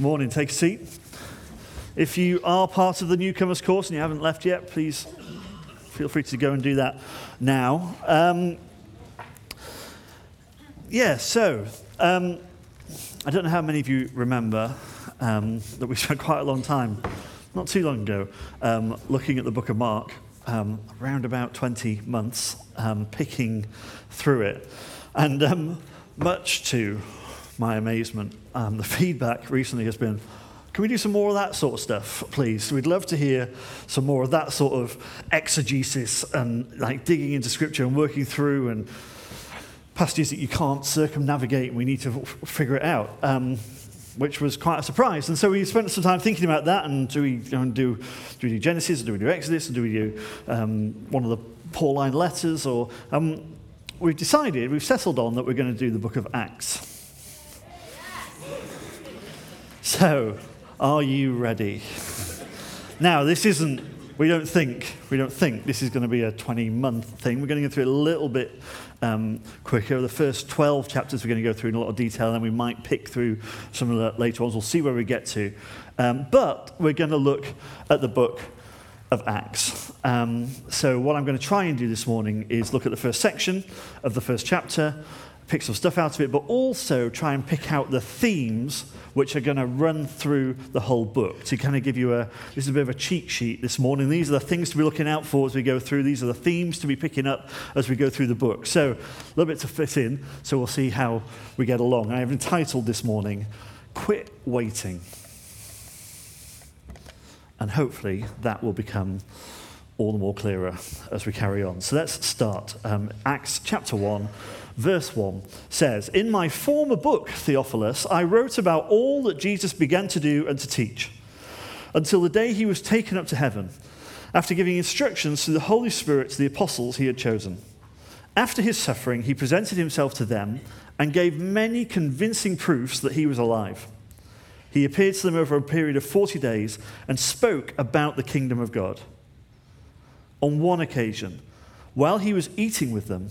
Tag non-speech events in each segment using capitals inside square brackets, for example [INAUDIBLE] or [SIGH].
Morning, take a seat. If you are part of the newcomers course and you haven't left yet, please feel free to go and do that now. Um, yeah, so um, I don't know how many of you remember um, that we [LAUGHS] spent quite a long time, not too long ago, um, looking at the book of Mark, um, around about 20 months, um, picking through it. And much to my amazement, um, the [LAUGHS] feedback recently has been can we do some more of that sort of stuff, please? We'd love to hear some more of that sort of exegesis and like digging into scripture and working through and passages that you can't circumnavigate. And we need to f- figure it out, um, which was quite a surprise. And so we spent some time thinking about that. And do we you know, do, do we do Genesis? Or do we do Exodus? Or do we do um, one of the Pauline letters? Or um, we've decided, we've settled on that we're going to do the book of Acts. [LAUGHS] So, are you ready? Now, this isn't, we don't think, we don't think this is going to be a 20 month thing. We're going to go through it a little bit um, quicker. The first 12 chapters we're going to go through in a lot of detail, and then we might pick through some of the later ones. We'll see where we get to. Um, but we're going to look at the book of Acts. Um, so, what I'm going to try and do this morning is look at the first section of the first chapter, pick some stuff out of it, but also try and pick out the themes which are going to run through the whole book to kind of give you a this is a bit of a cheat sheet this morning. These are the things to be looking out for as we go through. These are the themes to be picking up as we go through the book. So a little bit to fit in so we'll see how we get along. I have entitled this morning quit waiting. And hopefully that will become all the more clearer as we carry on. So let's start um, acts chapter 1 verse 1 says, In my former book, Theophilus, I wrote about all that Jesus began to do and to teach until the day he was taken up to heaven, after giving instructions through the Holy Spirit to the apostles he had chosen. After his suffering, he presented himself to them and gave many convincing proofs that he was alive. He appeared to them over a period of 40 days and spoke about the kingdom of God. On one occasion, while he was eating with them,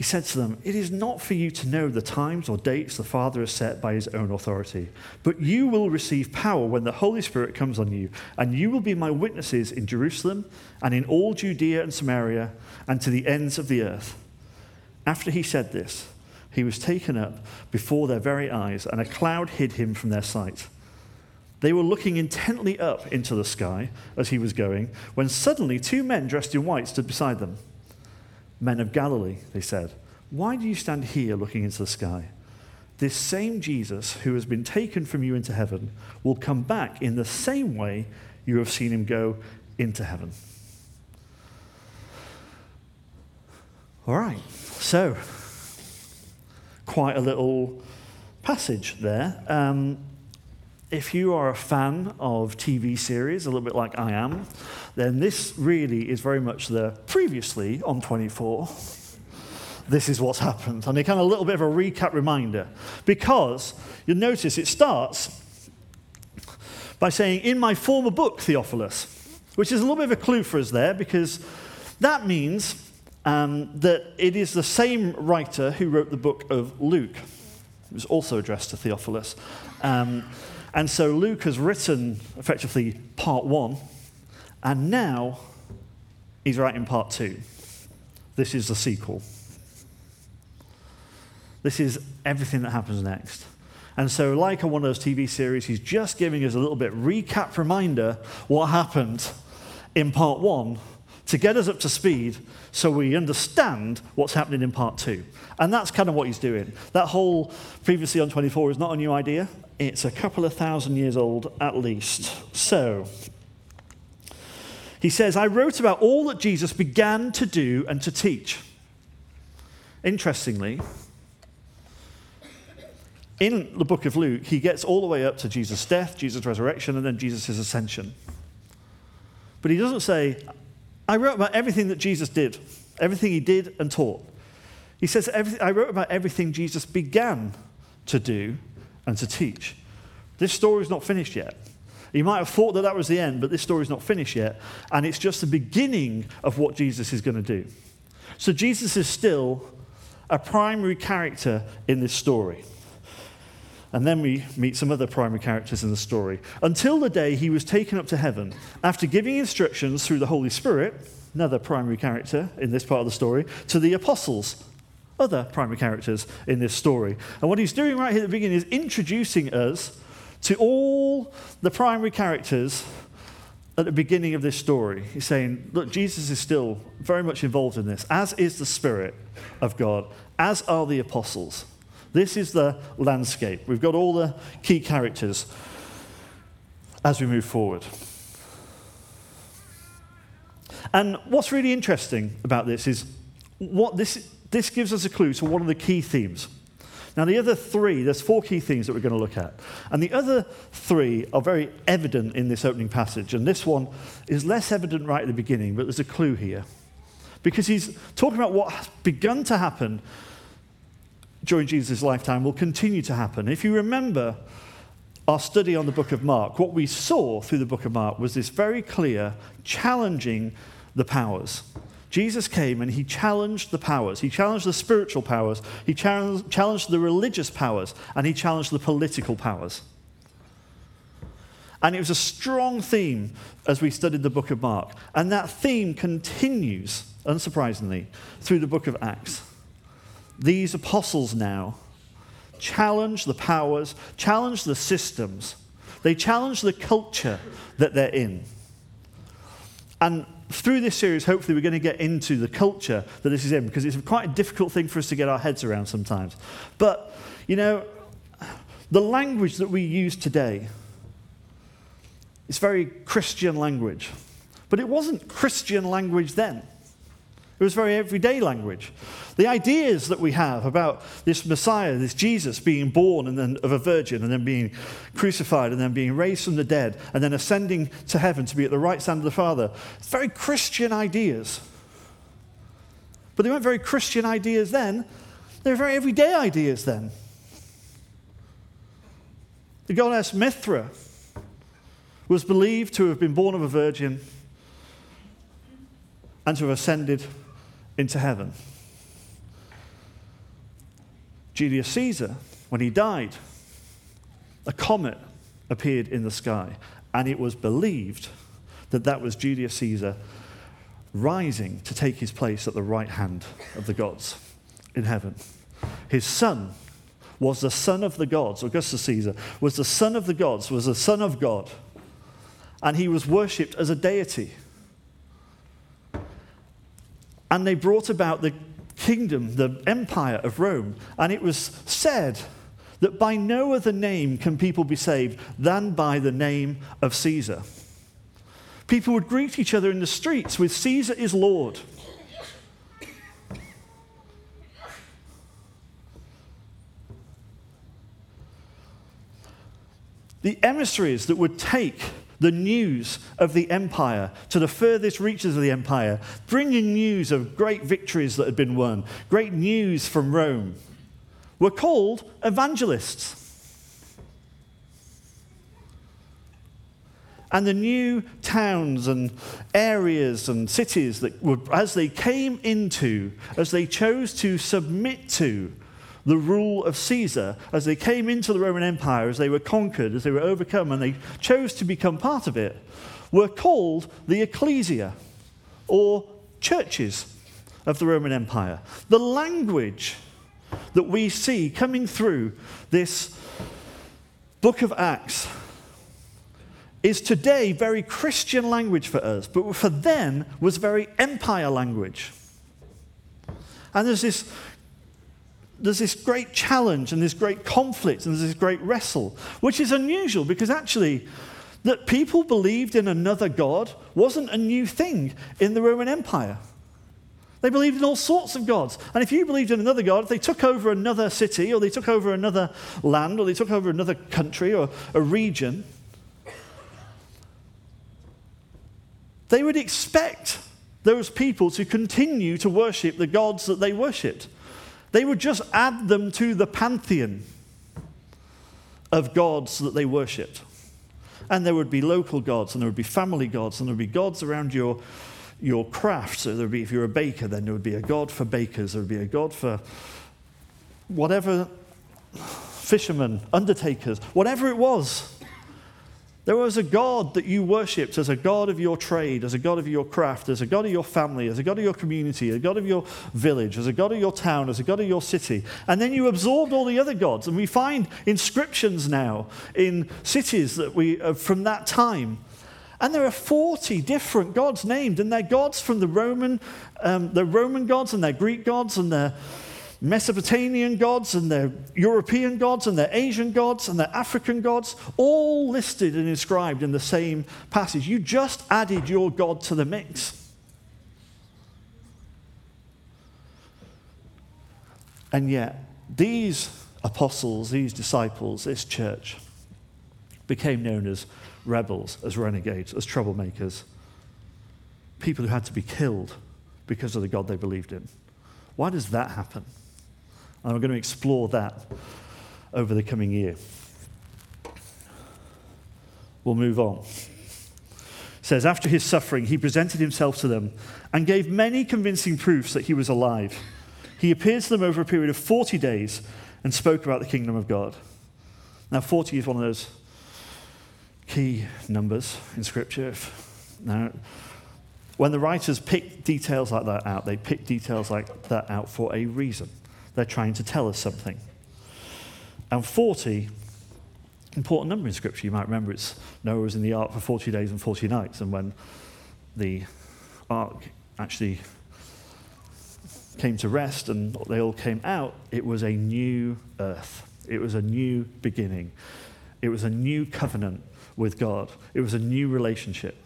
He said to them, It is not for you to know the times or dates the Father has set by his own authority, but you will receive power when the Holy Spirit comes on you, and you will be my witnesses in Jerusalem and in all Judea and Samaria and to the ends of the earth. After he said this, he was taken up before their very eyes, and a cloud hid him from their sight. They were looking intently up into the sky as he was going, when suddenly two men dressed in white stood beside them. Men of Galilee, they said, why do you stand here looking into the sky? This same Jesus who has been taken from you into heaven will come back in the same way you have seen him go into heaven. All right, so quite a little passage there. Um, if you are a fan of TV series, a little bit like I am, then this really is very much the previously on 24. This is what's happened. And a kind of little bit of a recap reminder. Because you'll notice it starts by saying, In my former book, Theophilus, which is a little bit of a clue for us there because that means um, that it is the same writer who wrote the book of Luke. It was also addressed to Theophilus. Um, and so Luke has written effectively part one, and now he's writing part two. This is the sequel. This is everything that happens next. And so, like on one of those TV series, he's just giving us a little bit recap reminder what happened in part one to get us up to speed so we understand what's happening in part two. And that's kind of what he's doing. That whole previously on 24 is not a new idea, it's a couple of thousand years old at least. So, he says, I wrote about all that Jesus began to do and to teach. Interestingly, in the book of Luke, he gets all the way up to Jesus' death, Jesus' resurrection, and then Jesus' ascension. But he doesn't say, I wrote about everything that Jesus did, everything he did and taught. He says, I wrote about everything Jesus began to do and to teach. This story is not finished yet. You might have thought that that was the end, but this story is not finished yet. And it's just the beginning of what Jesus is going to do. So Jesus is still a primary character in this story. And then we meet some other primary characters in the story. Until the day he was taken up to heaven, after giving instructions through the Holy Spirit, another primary character in this part of the story, to the apostles, other primary characters in this story. And what he's doing right here at the beginning is introducing us to all the primary characters at the beginning of this story. He's saying, Look, Jesus is still very much involved in this, as is the Spirit of God, as are the apostles. This is the landscape. We've got all the key characters as we move forward. And what's really interesting about this is what this, this gives us a clue to one of the key themes. Now, the other three, there's four key things that we're going to look at. And the other three are very evident in this opening passage. And this one is less evident right at the beginning, but there's a clue here. Because he's talking about what has begun to happen during Jesus' lifetime will continue to happen. If you remember our study on the book of Mark, what we saw through the book of Mark was this very clear challenging the powers. Jesus came and he challenged the powers. He challenged the spiritual powers. He challenged, the religious powers. And he challenged the political powers. And it was a strong theme as we studied the book of Mark. And that theme continues, unsurprisingly, through the book of Acts these apostles now challenge the powers, challenge the systems, they challenge the culture that they're in. And through this series, hopefully, we're going to get into the culture that this is in because it's quite a difficult thing for us to get our heads around sometimes. But, you know, the language that we use today is very Christian language. But it wasn't Christian language then. It was very everyday language. The ideas that we have about this Messiah, this Jesus being born and then of a virgin and then being crucified and then being raised from the dead and then ascending to heaven to be at the right hand of the Father, very Christian ideas. But they weren't very Christian ideas then, they were very everyday ideas then. The goddess Mithra was believed to have been born of a virgin and to have ascended into heaven. Julius Caesar, when he died, a comet appeared in the sky, and it was believed that that was Julius Caesar rising to take his place at the right hand of the gods in heaven. His son was the son of the gods. Augustus Caesar was the son of the gods, was the son of God, and he was worshipped as a deity. And they brought about the kingdom, the empire of Rome. And it was said that by no other name can people be saved than by the name of Caesar. People would greet each other in the streets with Caesar is Lord. The emissaries that would take the news of the empire to the furthest reaches of the empire, bringing news of great victories that had been won, great news from Rome, were called evangelists. And the new towns and areas and cities that would, as they came into, as they chose to submit to the rule of Caesar as they came into the Roman Empire, as they were conquered, as they were overcome, and they chose to become part of it, were called the ecclesia or churches of the Roman Empire. The language that we see coming through this book of Acts is today very Christian language for us, but for them was very empire language. And there's this there's this great challenge and this great conflict and there's this great wrestle, which is unusual because actually, that people believed in another God wasn't a new thing in the Roman Empire. They believed in all sorts of gods. And if you believed in another God, if they took over another city or they took over another land or they took over another country or a region, they would expect those people to continue to worship the gods that they worshipped. They would just add them to the pantheon of gods that they worshipped. And there would be local gods, and there would be family gods, and there would be gods around your, your craft. So there would be, if you're a baker, then there would be a god for bakers, there would be a god for whatever fishermen, undertakers, whatever it was. There was a God that you worshipped as a God of your trade, as a God of your craft, as a God of your family, as a God of your community, as a God of your village, as a God of your town, as a God of your city. And then you absorbed all the other gods. And we find inscriptions now in cities that we, uh, from that time. And there are 40 different gods named, and they're gods from the Roman, um, the Roman gods and their Greek gods and their Mesopotamian gods and their European gods and their Asian gods and their African gods, all listed and inscribed in the same passage. You just added your God to the mix. And yet, these apostles, these disciples, this church became known as rebels, as renegades, as troublemakers, people who had to be killed because of the God they believed in. Why does that happen? And we're going to explore that over the coming year. We'll move on. It says, After his suffering, he presented himself to them and gave many convincing proofs that he was alive. He appeared to them over a period of 40 days and spoke about the kingdom of God. Now, 40 is one of those key numbers in Scripture. Now, when the writers pick details like that out, they pick details like that out for a reason. They're trying to tell us something. And 40, important number in Scripture. You might remember it's Noah was in the ark for 40 days and 40 nights. And when the ark actually came to rest and they all came out, it was a new earth. It was a new beginning. It was a new covenant with God. It was a new relationship.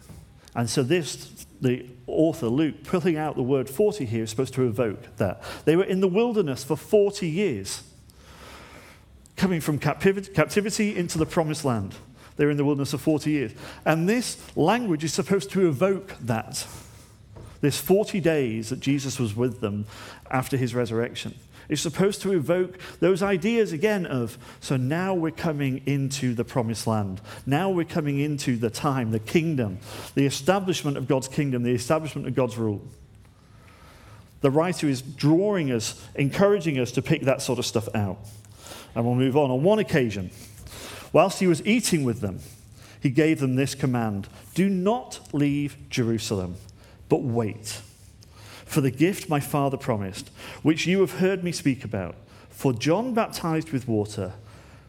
And so this, the author, Luke, putting out the word 40 here is supposed to evoke that. They were in the wilderness for 40 years, coming from captivity, captivity into the promised land. They were in the wilderness for 40 years. And this language is supposed to evoke that. This 40 days that Jesus was with them after his resurrection. It's supposed to evoke those ideas again of, so now we're coming into the promised land. Now we're coming into the time, the kingdom, the establishment of God's kingdom, the establishment of God's rule. The writer is drawing us, encouraging us to pick that sort of stuff out. And we'll move on. On one occasion, whilst he was eating with them, he gave them this command Do not leave Jerusalem, but wait for the gift my Father promised, which you have heard me speak about. For John baptized with water,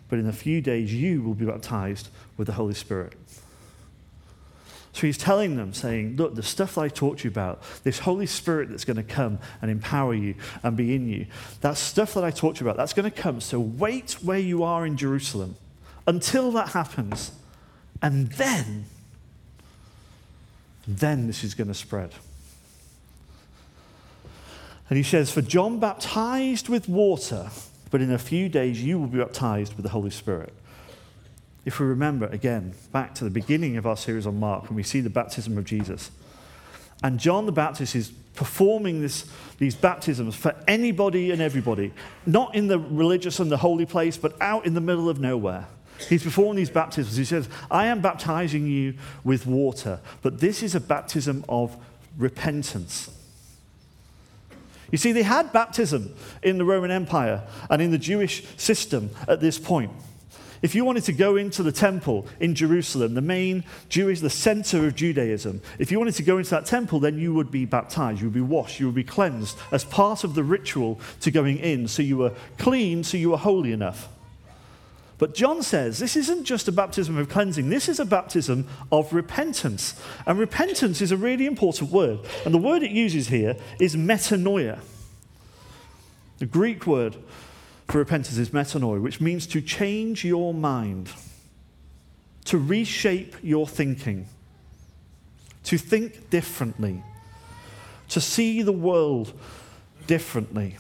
but in a few days you will be baptized with the Holy Spirit. So he's telling them, saying, Look, the stuff that I talked to you about, this Holy Spirit that's going to come and empower you and be in you, that stuff that I talked to you about, that's going to come. So wait where you are in Jerusalem until that happens. And then, then this is going to spread. And he says, For John baptized with water, but in a few days you will be baptized with the Holy Spirit. If we remember again, back to the beginning of our series on Mark, when we see the baptism of Jesus, and John the Baptist is performing this, these baptisms for anybody and everybody, not in the religious and the holy place, but out in the middle of nowhere. He's performing these baptisms. He says, I am baptizing you with water, but this is a baptism of repentance. You see, they had baptism in the Roman Empire and in the Jewish system at this point. If you wanted to go into the temple in Jerusalem, the main Jewish, the center of Judaism, if you wanted to go into that temple, then you would be baptized, you would be washed, you would be cleansed as part of the ritual to going in. So you were clean, so you were holy enough. But John says this isn't just a baptism of cleansing, this is a baptism of repentance. And repentance is a really important word. And the word it uses here is metanoia. The Greek word for repentance is metanoia, which means to change your mind, to reshape your thinking, to think differently, to see the world differently.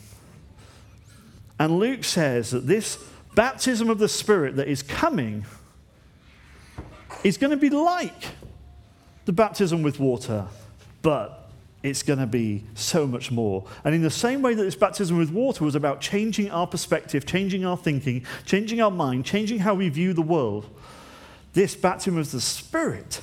And Luke says that this baptism of the Spirit that is coming is going to be like the baptism with water, but it's going to be so much more. And in the same way that this baptism with water was about changing our perspective, changing our thinking, changing our mind, changing how we view the world, this baptism of the Spirit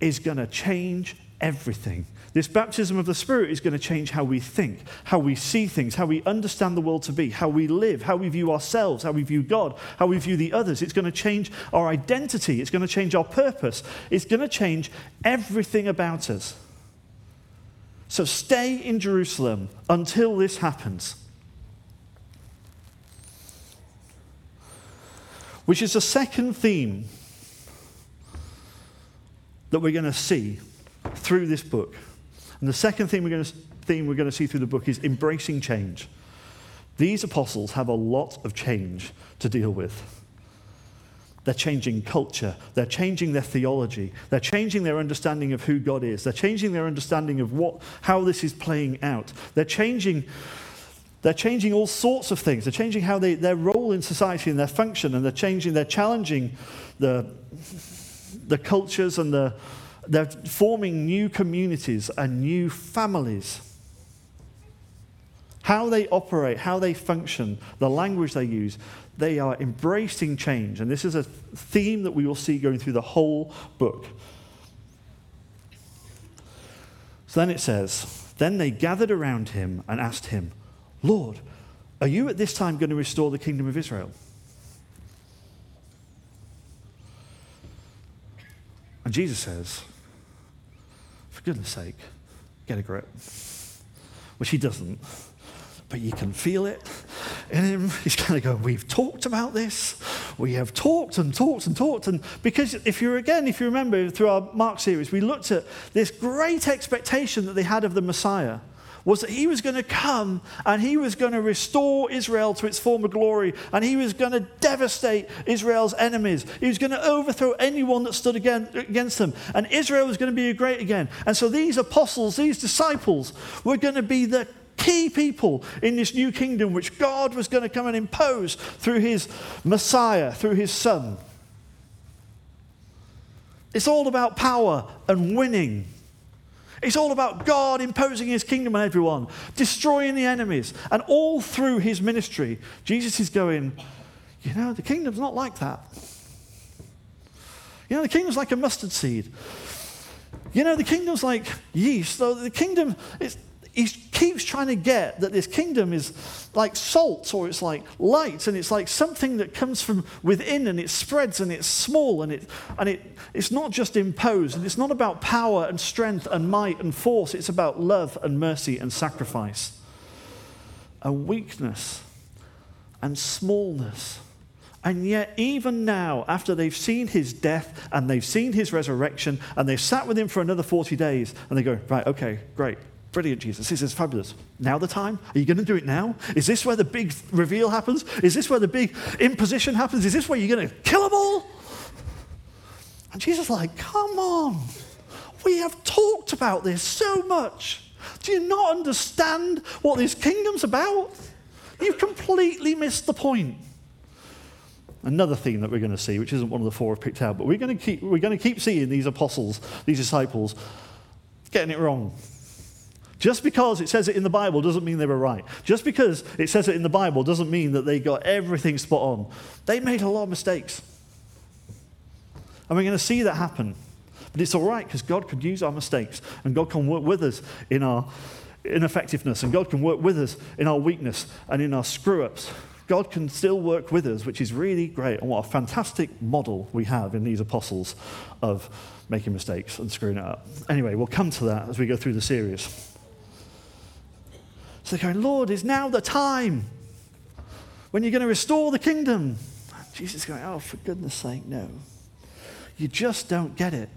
is going to change everything. This baptism of the Spirit is going to change how we think, how we see things, how we understand the world to be, how we live, how we view ourselves, how we view God, how we view the others. It's going to change our identity. It's going to change our purpose. It's going to change everything about us. So stay in Jerusalem until this happens. Which is the second theme that we're going to see through this book. And the second we're going to, theme we're going to see through the book is embracing change. These apostles have a lot of change to deal with. They're changing culture. They're changing their theology. They're changing their understanding of who God is. They're changing their understanding of what, how this is playing out. They're changing, they're changing all sorts of things. They're changing how they, their role in society and their function, and they're changing, they're challenging the, the cultures and the, they're forming new communities and new families. How they operate, how they function, the language they use, they are embracing change. And this is a theme that we will see going through the whole book. So then it says, Then they gathered around him and asked him, Lord, are you at this time going to restore the kingdom of Israel? And Jesus says, goodness sake, get a grip. Which he doesn't, but you can feel it in him. He's kind of going, We've talked about this. We have talked and talked and talked. And because if you're again, if you remember through our Mark series, we looked at this great expectation that they had of the Messiah was that he was going to come and he was going to restore Israel to its former glory and he was going to devastate Israel's enemies. He was going to overthrow anyone that stood against them. And Israel was going to be great again. And so these apostles, these disciples, were going to be the key people in this new kingdom which God was going to come and impose through his Messiah, through his Son. It's all about power and winning. It's all about God imposing his kingdom on everyone, destroying the enemies. And all through his ministry, Jesus is going, you know, the kingdom's not like that. You know, the kingdom's like a mustard seed. You know, the kingdom's like yeast. So the kingdom is he keeps trying to get that this kingdom is like salt or it's like light and it's like something that comes from within and it spreads and it's small and, it, and it, it's not just imposed and it's not about power and strength and might and force, it's about love and mercy and sacrifice. A weakness and smallness. And yet, even now, after they've seen his death and they've seen his resurrection and they've sat with him for another 40 days, and they go, right, okay, great, Brilliant, Jesus. This is fabulous. Now the time? Are you going to do it now? Is this where the big reveal happens? Is this where the big imposition happens? Is this where you're going to kill them all? And Jesus like, come on. We have talked about this so much. Do you not understand what this kingdom's about? You've completely missed the point. Another theme that we're going to see, which isn't one of the four I've picked out, but we're going to keep, we're going to keep seeing these apostles, these disciples, getting it wrong. Just because it says it in the Bible doesn't mean they were right. Just because it says it in the Bible doesn't mean that they got everything spot on. They made a lot of mistakes. And we're going to see that happen. But it's all right because God can use our mistakes and God can work with us in our ineffectiveness and God can work with us in our weakness and in our screw ups. God can still work with us, which is really great. And what a fantastic model we have in these apostles of making mistakes and screwing it up. Anyway, we'll come to that as we go through the series. So they're going, Lord, is now the time when you're going to restore the kingdom. Jesus is going, Oh, for goodness sake, no. You just don't get it.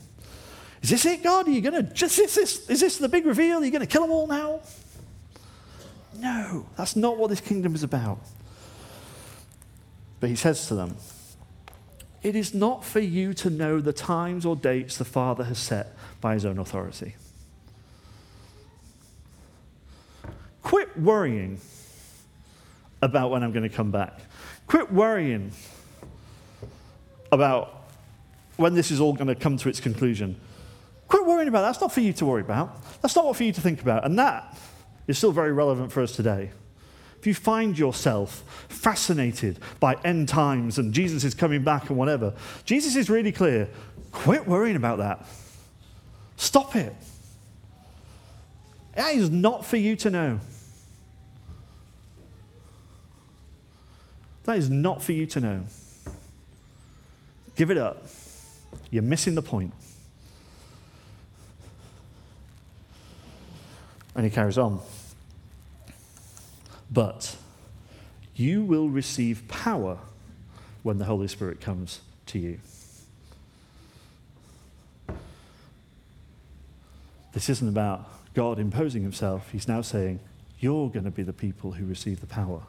Is this it, God? Are you going to just, is this, is this the big reveal? Are you going to kill them all now? No, that's not what this kingdom is about. But he says to them, It is not for you to know the times or dates the Father has set by his own authority. Quit worrying about when I'm going to come back. Quit worrying about when this is all going to come to its conclusion. Quit worrying about that. That's not for you to worry about. That's not what for you to think about. And that is still very relevant for us today. If you find yourself fascinated by end times and Jesus is coming back and whatever, Jesus is really clear. Quit worrying about that. Stop it. That is not for you to know. That is not for you to know. Give it up. You're missing the point. And he carries on. But you will receive power when the Holy Spirit comes to you. This isn't about God imposing himself. He's now saying, You're going to be the people who receive the power.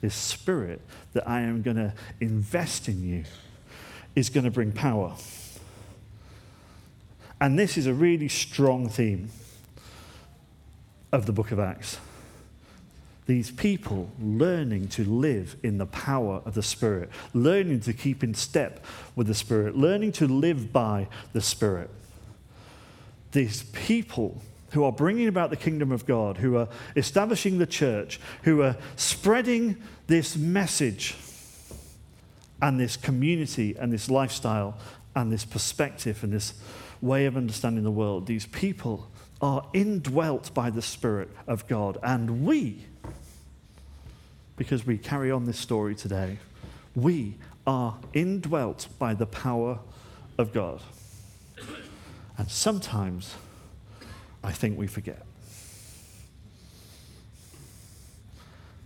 This spirit that I am going to invest in you is going to bring power. And this is a really strong theme of the book of Acts. These people learning to live in the power of the Spirit, learning to keep in step with the Spirit, learning to live by the Spirit. These people who are bringing about the kingdom of God, who are establishing the church, who are spreading this message and this community and this lifestyle and this perspective and this way of understanding the world. These people are indwelt by the Spirit of God. And we, because we carry on this story today, we are indwelt by the power of God. And sometimes I think we forget.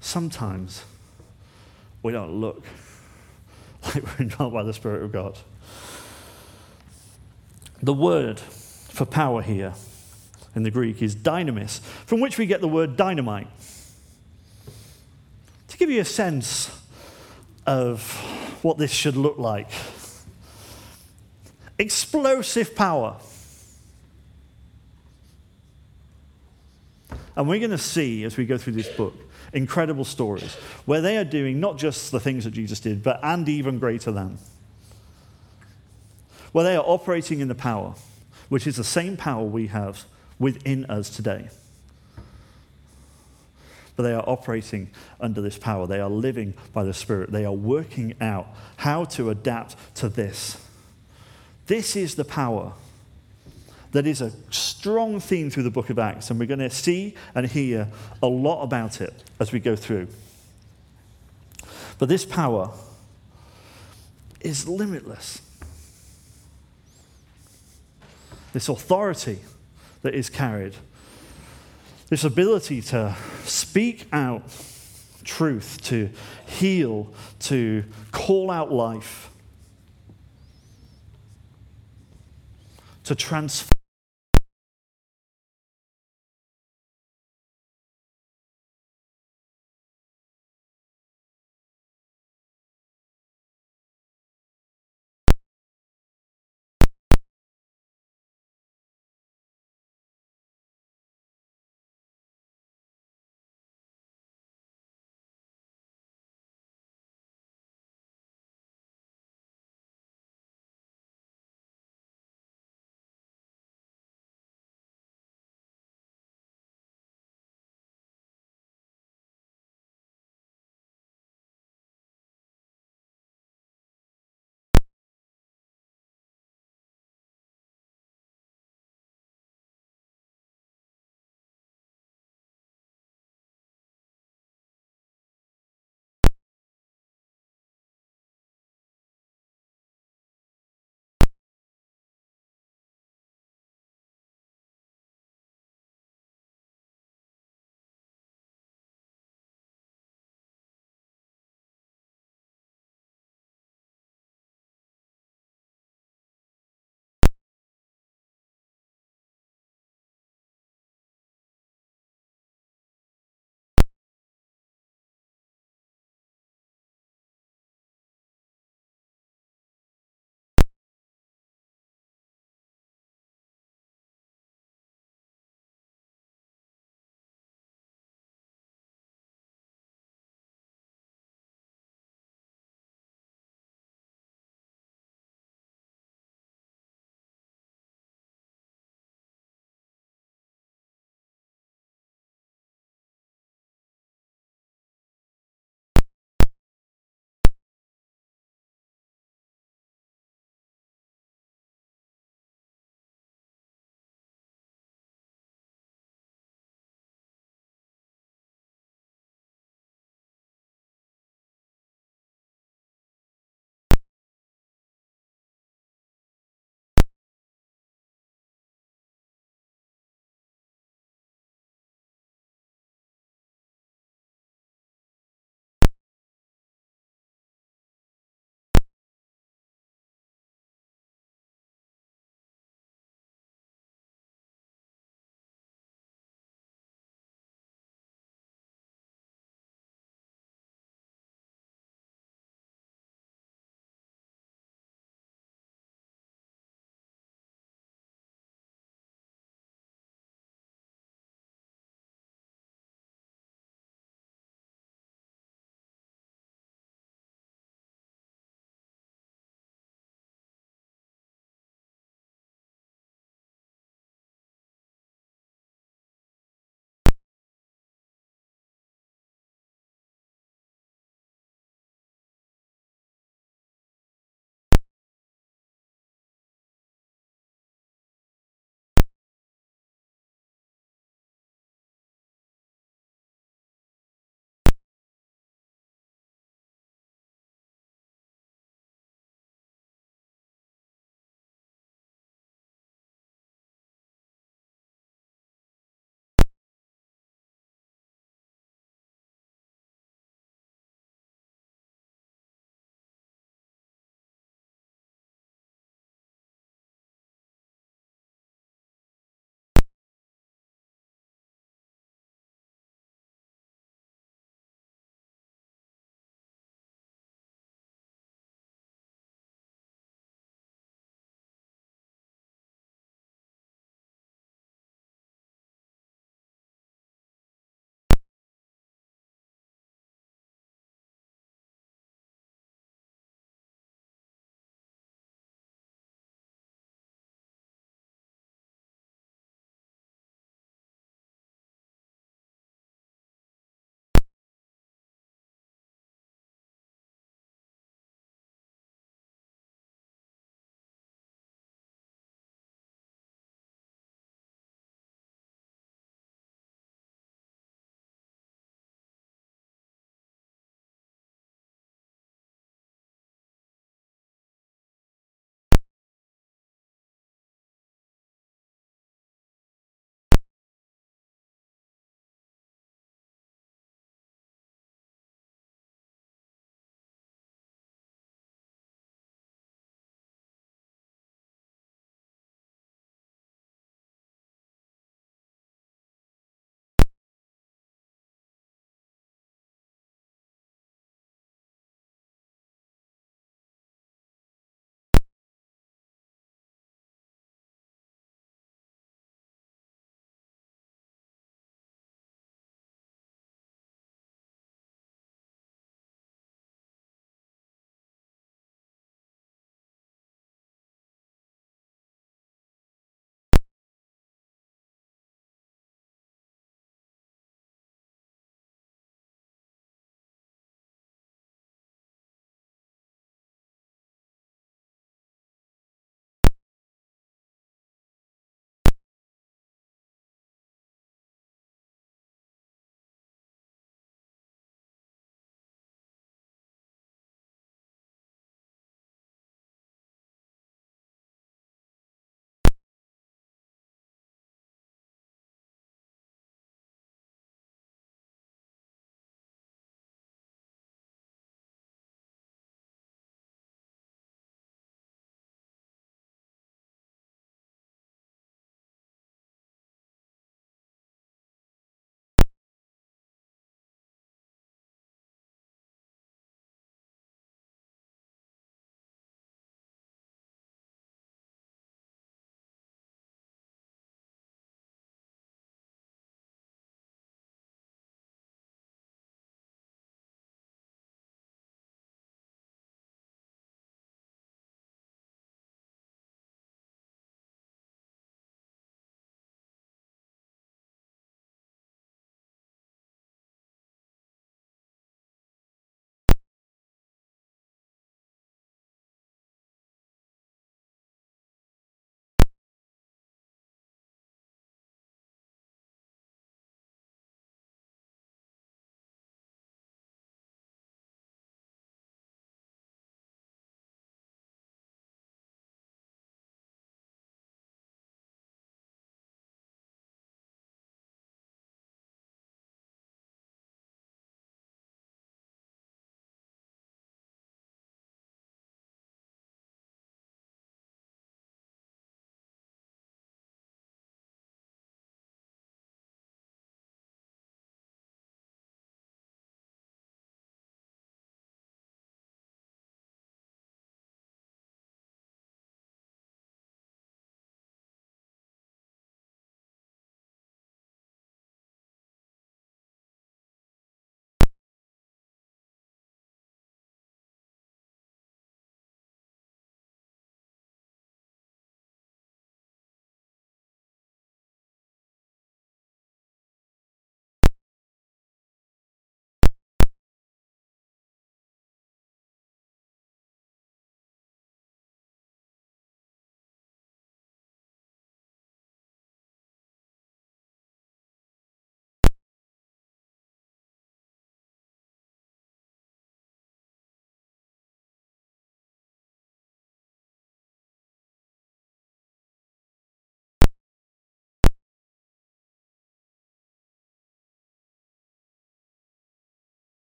Sometimes we don't look [LAUGHS] like we're indwelt by the Spirit of God. The word for power here in the Greek is dynamis, from which we get the word dynamite. To give you a sense of what this should look like explosive power. And we're going to see as we go through this book incredible stories where they are doing not just the things that Jesus did, but and even greater than. Where they are operating in the power, which is the same power we have within us today. But they are operating under this power. They are living by the Spirit. They are working out how to adapt to this. This is the power that is a strong theme through the book of Acts, and we're going to see and hear a lot about it as we go through. But this power is limitless. This authority that is carried, this ability to speak out truth, to heal, to call out life, to transform